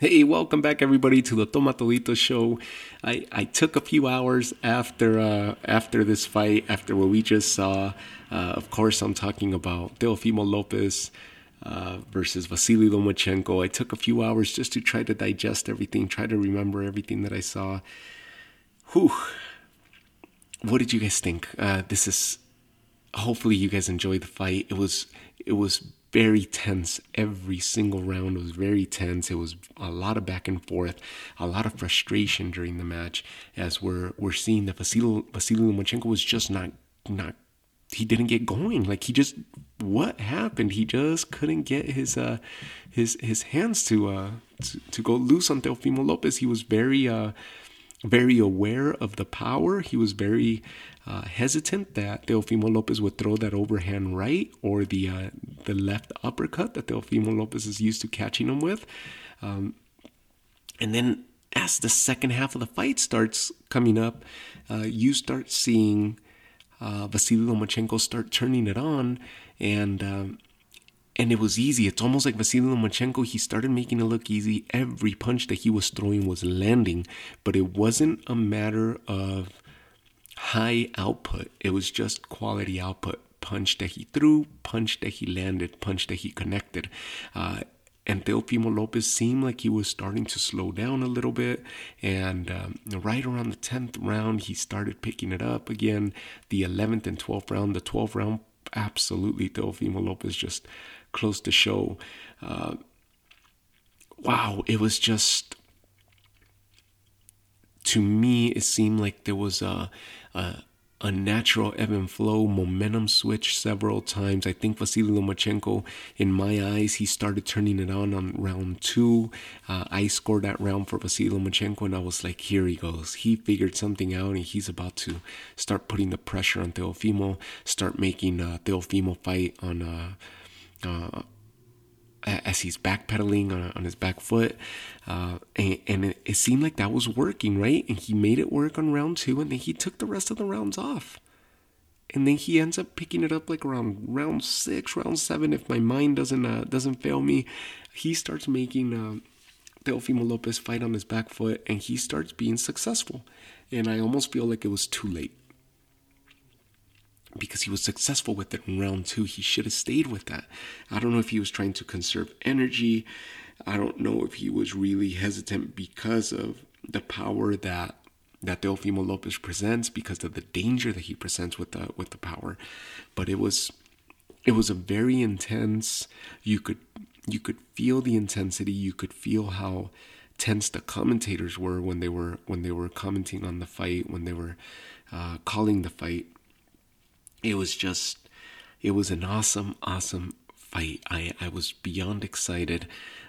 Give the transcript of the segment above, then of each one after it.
Hey, welcome back everybody to the Tomatodito show. I, I took a few hours after uh, after this fight, after what we just saw. Uh, of course, I'm talking about Teofimo Lopez uh, versus Vasily Lomachenko. I took a few hours just to try to digest everything, try to remember everything that I saw. Whew. What did you guys think? Uh, this is hopefully you guys enjoyed the fight. It was it was very tense. Every single round was very tense. It was a lot of back and forth, a lot of frustration during the match as we're we're seeing that Vasily, Vasily Lomachenko was just not not he didn't get going. Like he just what happened? He just couldn't get his uh his his hands to uh to, to go loose on Teofimo Lopez. He was very uh very aware of the power. He was very uh, hesitant that Teofimo Lopez would throw that overhand right or the uh, the left uppercut that Teofimo Lopez is used to catching him with. Um, and then as the second half of the fight starts coming up, uh, you start seeing uh, Vasily Lomachenko start turning it on, and um, and it was easy. It's almost like Vasily Lomachenko. He started making it look easy. Every punch that he was throwing was landing, but it wasn't a matter of high output. It was just quality output. Punch that he threw, punch that he landed, punch that he connected. Uh, and Teofimo Lopez seemed like he was starting to slow down a little bit. And um, right around the 10th round, he started picking it up again. The 11th and 12th round, the 12th round, absolutely, Teofimo Lopez just close to show. Uh, wow, it was just to me, it seemed like there was a, a, a natural ebb and flow momentum switch several times. I think Vasily Lomachenko, in my eyes, he started turning it on on round two. Uh, I scored that round for Vasily Lomachenko, and I was like, here he goes. He figured something out, and he's about to start putting the pressure on Teofimo, start making uh, Teofimo fight on. Uh, uh, as he's backpedaling on, on his back foot. Uh, and, and it, seemed like that was working, right? And he made it work on round two, and then he took the rest of the rounds off. And then he ends up picking it up like around round six, round seven, if my mind doesn't uh, doesn't fail me. He starts making uh, Teofimo Lopez fight on his back foot, and he starts being successful. And I almost feel like it was too late because he was successful with it in round two. He should have stayed with that. I don't know if he was trying to conserve energy. I don't know if he was really hesitant because of the power that that Teofimo Lopez presents, because of the danger that he presents with the with the power. But it was it was a very intense. You could you could feel the intensity. You could feel how tense the commentators were when they were when they were commenting on the fight, when they were uh, calling the fight it was just it was an awesome awesome fight i i was beyond excited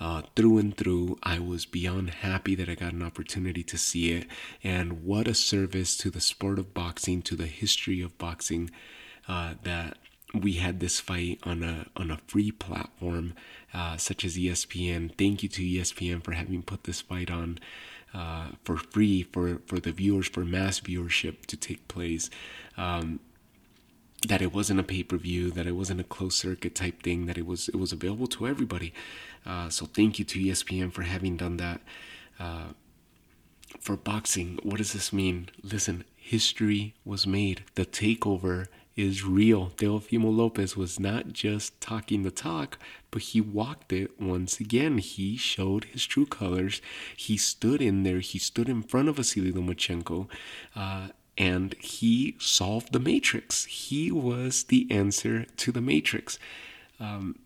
uh, through and through i was beyond happy that i got an opportunity to see it and what a service to the sport of boxing to the history of boxing uh, that we had this fight on a on a free platform uh, such as ESPN. Thank you to ESPN for having put this fight on uh, for free for for the viewers for mass viewership to take place. Um, that it wasn't a pay per view, that it wasn't a closed circuit type thing, that it was it was available to everybody. Uh, so thank you to ESPN for having done that. Uh, for boxing, what does this mean? Listen, history was made. The takeover is real. Teofimo Lopez was not just talking the talk, but he walked it once again. He showed his true colors. He stood in there. He stood in front of Vasily Lomachenko. Uh, and he solved the matrix. He was the answer to the matrix. Um,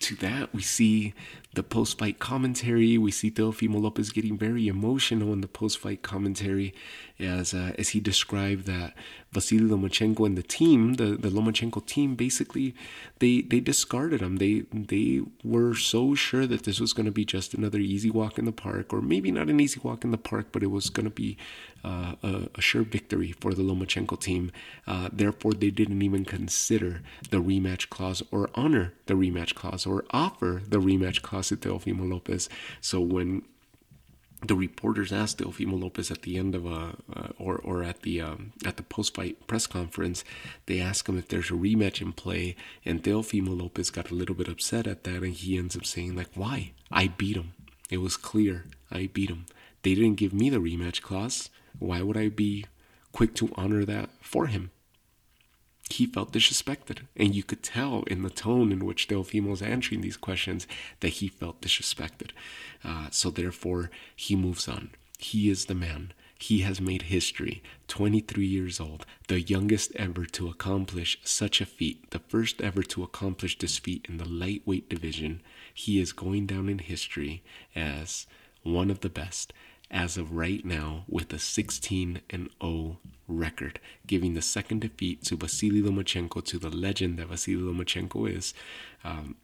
to that, we see the post fight commentary. We see Teofimo Lopez getting very emotional in the post fight commentary as uh, as he described that Vasily Lomachenko and the team, the, the Lomachenko team, basically they they discarded him. They they were so sure that this was going to be just another easy walk in the park, or maybe not an easy walk in the park, but it was going to be uh, a, a, sure victory for the Lomachenko team. Uh, therefore, they didn't even consider the rematch clause or honor the rematch clause or offer the rematch clause Teofimo Lopez. So when the reporters asked Teofimo Lopez at the end of a uh, or or at the um, at the post fight press conference, they ask him if there's a rematch in play, and Teofimo Lopez got a little bit upset at that, and he ends up saying like, "Why? I beat him. It was clear I beat him. They didn't give me the rematch clause. Why would I be quick to honor that for him? He felt disrespected, and you could tell in the tone in which Teofimo was answering these questions that he felt disrespected. Uh, so therefore, he moves on. He is the man. He has made history. 23 years old, the youngest ever to accomplish such a feat, the first ever to accomplish this feat in the lightweight division. He is going down in history as one of the best as of right now with a 16 and 0 record, giving the second defeat to Vasily Lomachenko, to the legend that Vasily Lomachenko is. Um,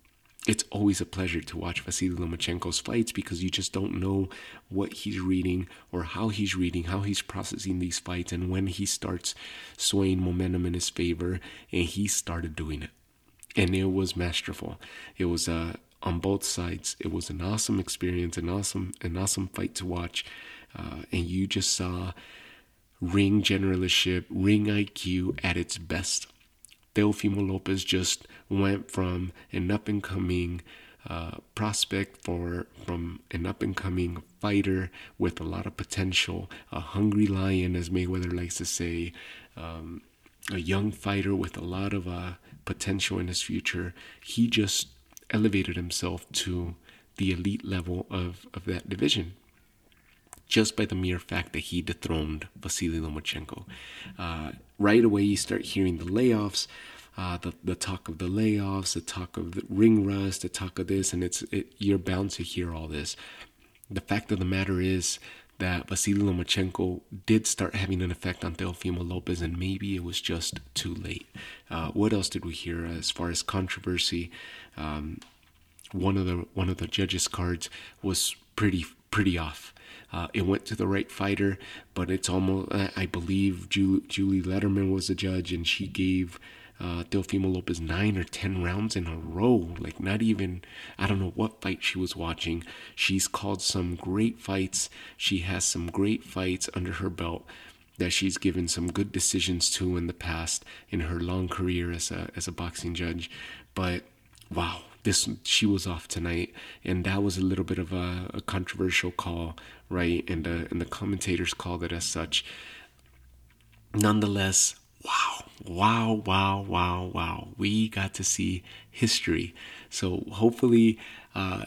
it's always a pleasure to watch Vasily Lomachenko's fights because you just don't know what he's reading or how he's reading, how he's processing these fights, and when he starts swaying momentum in his favor. And he started doing it. And it was masterful. It was uh, on both sides. It was an awesome experience, an awesome, an awesome fight to watch. Uh, and you just saw ring generalship, ring IQ at its best. Teofimo Lopez just went from an up and coming uh, prospect for from an up and coming fighter with a lot of potential, a hungry lion, as Mayweather likes to say, um, a young fighter with a lot of uh, potential in his future. He just elevated himself to the elite level of, of that division just by the mere fact that he dethroned Vasily Lomachenko. Uh, right away, you start hearing the layoffs, uh, the the talk of the layoffs, the talk of the ring rust, the talk of this, and it's it, you're bound to hear all this. The fact of the matter is that Vasily Lomachenko did start having an effect on Teofimo Lopez, and maybe it was just too late. Uh, what else did we hear as far as controversy? Um, one of the one of the judges' cards was pretty pretty off. Uh, it went to the right fighter, but it's almost, I believe Julie, Julie Lederman was the judge, and she gave uh, Teofimo Lopez nine or ten rounds in a row. Like, not even, I don't know what fight she was watching. She's called some great fights. She has some great fights under her belt that she's given some good decisions to in the past in her long career as a, as a boxing judge. But wow, this she was off tonight, and that was a little bit of a, a controversial call, right? And uh, and the commentators called it as such. Nonetheless, wow, wow, wow, wow, wow, we got to see history. So hopefully. Uh,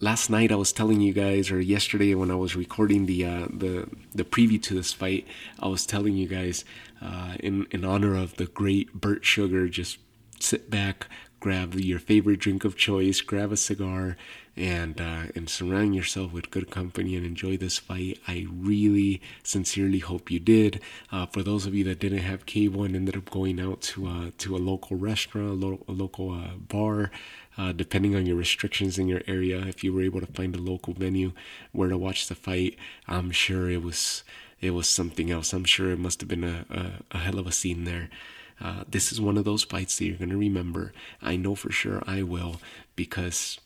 last night I was telling you guys, or yesterday when I was recording the uh, the the preview to this fight, I was telling you guys uh, in in honor of the great Bert Sugar, just sit back, grab your favorite drink of choice, grab a cigar, and uh, and surround yourself with good company and enjoy this fight. I really sincerely hope you did. Uh, for those of you that didn't have cable and ended up going out to uh, to a local restaurant, a, lo- a local uh, bar, uh, depending on your restrictions in your area, if you were able to find a local venue where to watch the fight, I'm sure it was it was something else. I'm sure it must have been a, a, a hell of a scene there. Uh, this is one of those fights that you're going to remember. I know for sure I will because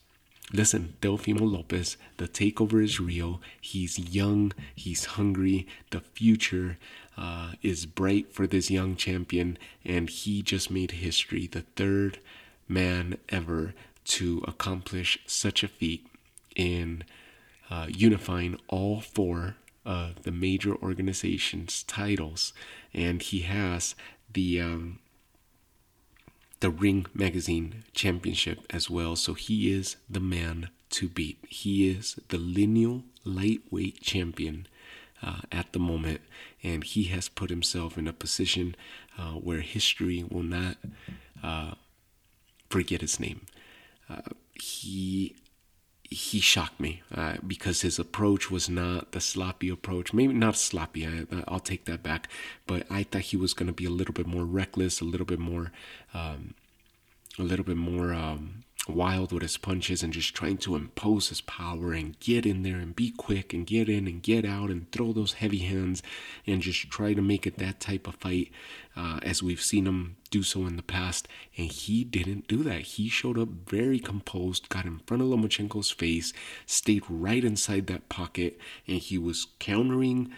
Listen, Teofimo Lopez, the takeover is real. He's young, he's hungry. The future uh, is bright for this young champion, and he just made history. The third man ever to accomplish such a feat in uh, unifying all four of the major organizations' titles, and he has the um, the Ring Magazine Championship as well. So he is the man to beat. He is the lineal lightweight champion uh, at the moment, and he has put himself in a position uh, where history will not uh, forget his name. Uh, he he shocked me uh, because his approach was not the sloppy approach. Maybe not sloppy. I, will take that back. But I thought he was going to be a little bit more reckless, a little bit more, um, a little bit more um, wild with his punches, and just trying to impose his power and get in there and be quick and get in and get out and throw those heavy hands and just try to make it that type of fight uh, as we've seen him do so in the past. And he didn't do that. He showed up very composed, got in front of Lomachenko's face, stayed right inside that pocket, and he was countering.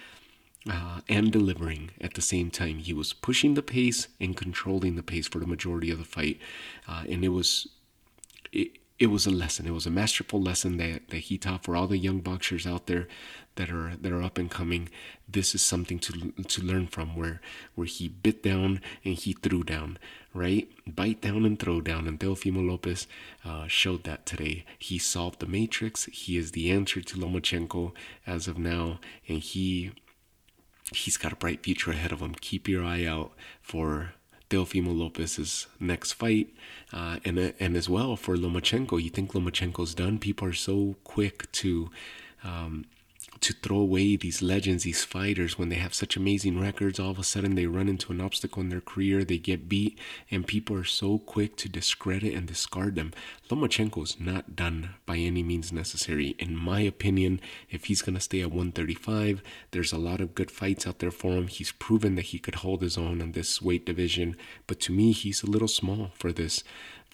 Uh, and delivering at the same time. He was pushing the pace and controlling the pace for the majority of the fight, uh, and it was it, it was a lesson. It was a masterful lesson that, that he taught for all the young boxers out there that are that are up and coming. This is something to to learn from where where he bit down and he threw down, right? Bite down and throw down. And Teofimo Lopez uh, showed that today. He solved the matrix. He is the answer to Lomachenko as of now, and he he's got a bright future ahead of him. Keep your eye out for Teofimo Lopez's next fight, uh, and and as well for Lomachenko. You think Lomachenko's done? People are so quick to um, to throw away these legends, these fighters, when they have such amazing records. All of a sudden, they run into an obstacle in their career, they get beat, and people are so quick to discredit and discard them. Lomachenko is not done by any means necessary. In my opinion, if he's going to stay at 135, there's a lot of good fights out there for him. He's proven that he could hold his own in this weight division, but to me, he's a little small for this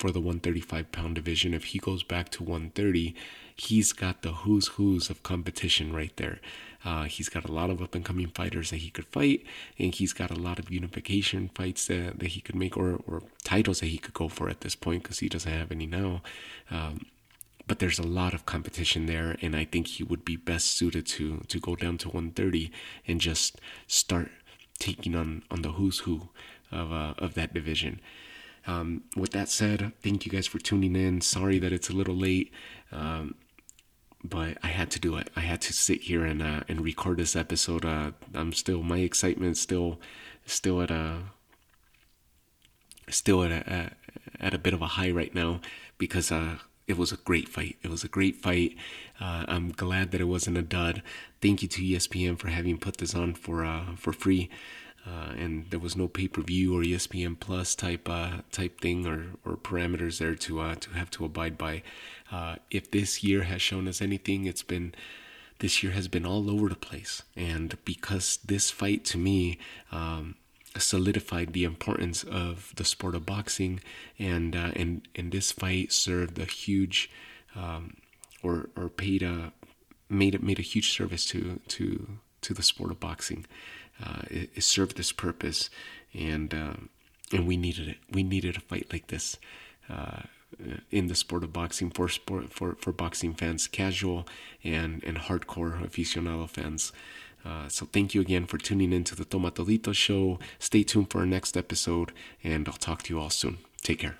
for the 135 pound division. If he goes back to 130, he's got the who's who's of competition right there. Uh, he's got a lot of up and coming fighters that he could fight, and he's got a lot of unification fights that, that he could make or, or titles that he could go for at this point because he doesn't have any now. Um, but there's a lot of competition there, and I think he would be best suited to to go down to 130 and just start taking on on the who's who of uh, of that division. Um, with that said, thank you guys for tuning in. Sorry that it's a little late. Um, but I had to do it. I had to sit here and uh, and record this episode. Uh, I'm still my excitement still still at a still at a, at a bit of a high right now because uh, it was a great fight. It was a great fight. Uh, I'm glad that it wasn't a dud. Thank you to ESPN for having put this on for uh, for free. Uh, and there was no pay per view or ESPN Plus type uh, type thing or, or parameters there to uh, to have to abide by. Uh, if this year has shown us anything, it's been this year has been all over the place, and because this fight to me um, solidified the importance of the sport of boxing, and uh, and and this fight served a huge um, or or paid a made made a huge service to to to the sport of boxing uh, it, it, served this purpose, and um, and we needed it. We needed a fight like this uh, in the sport of boxing for sport for, for boxing fans, casual and and hardcore aficionado fans. Uh, so thank you again for tuning in to the Tomatodito show. Stay tuned for our next episode, and I'll talk to you all soon. Take care.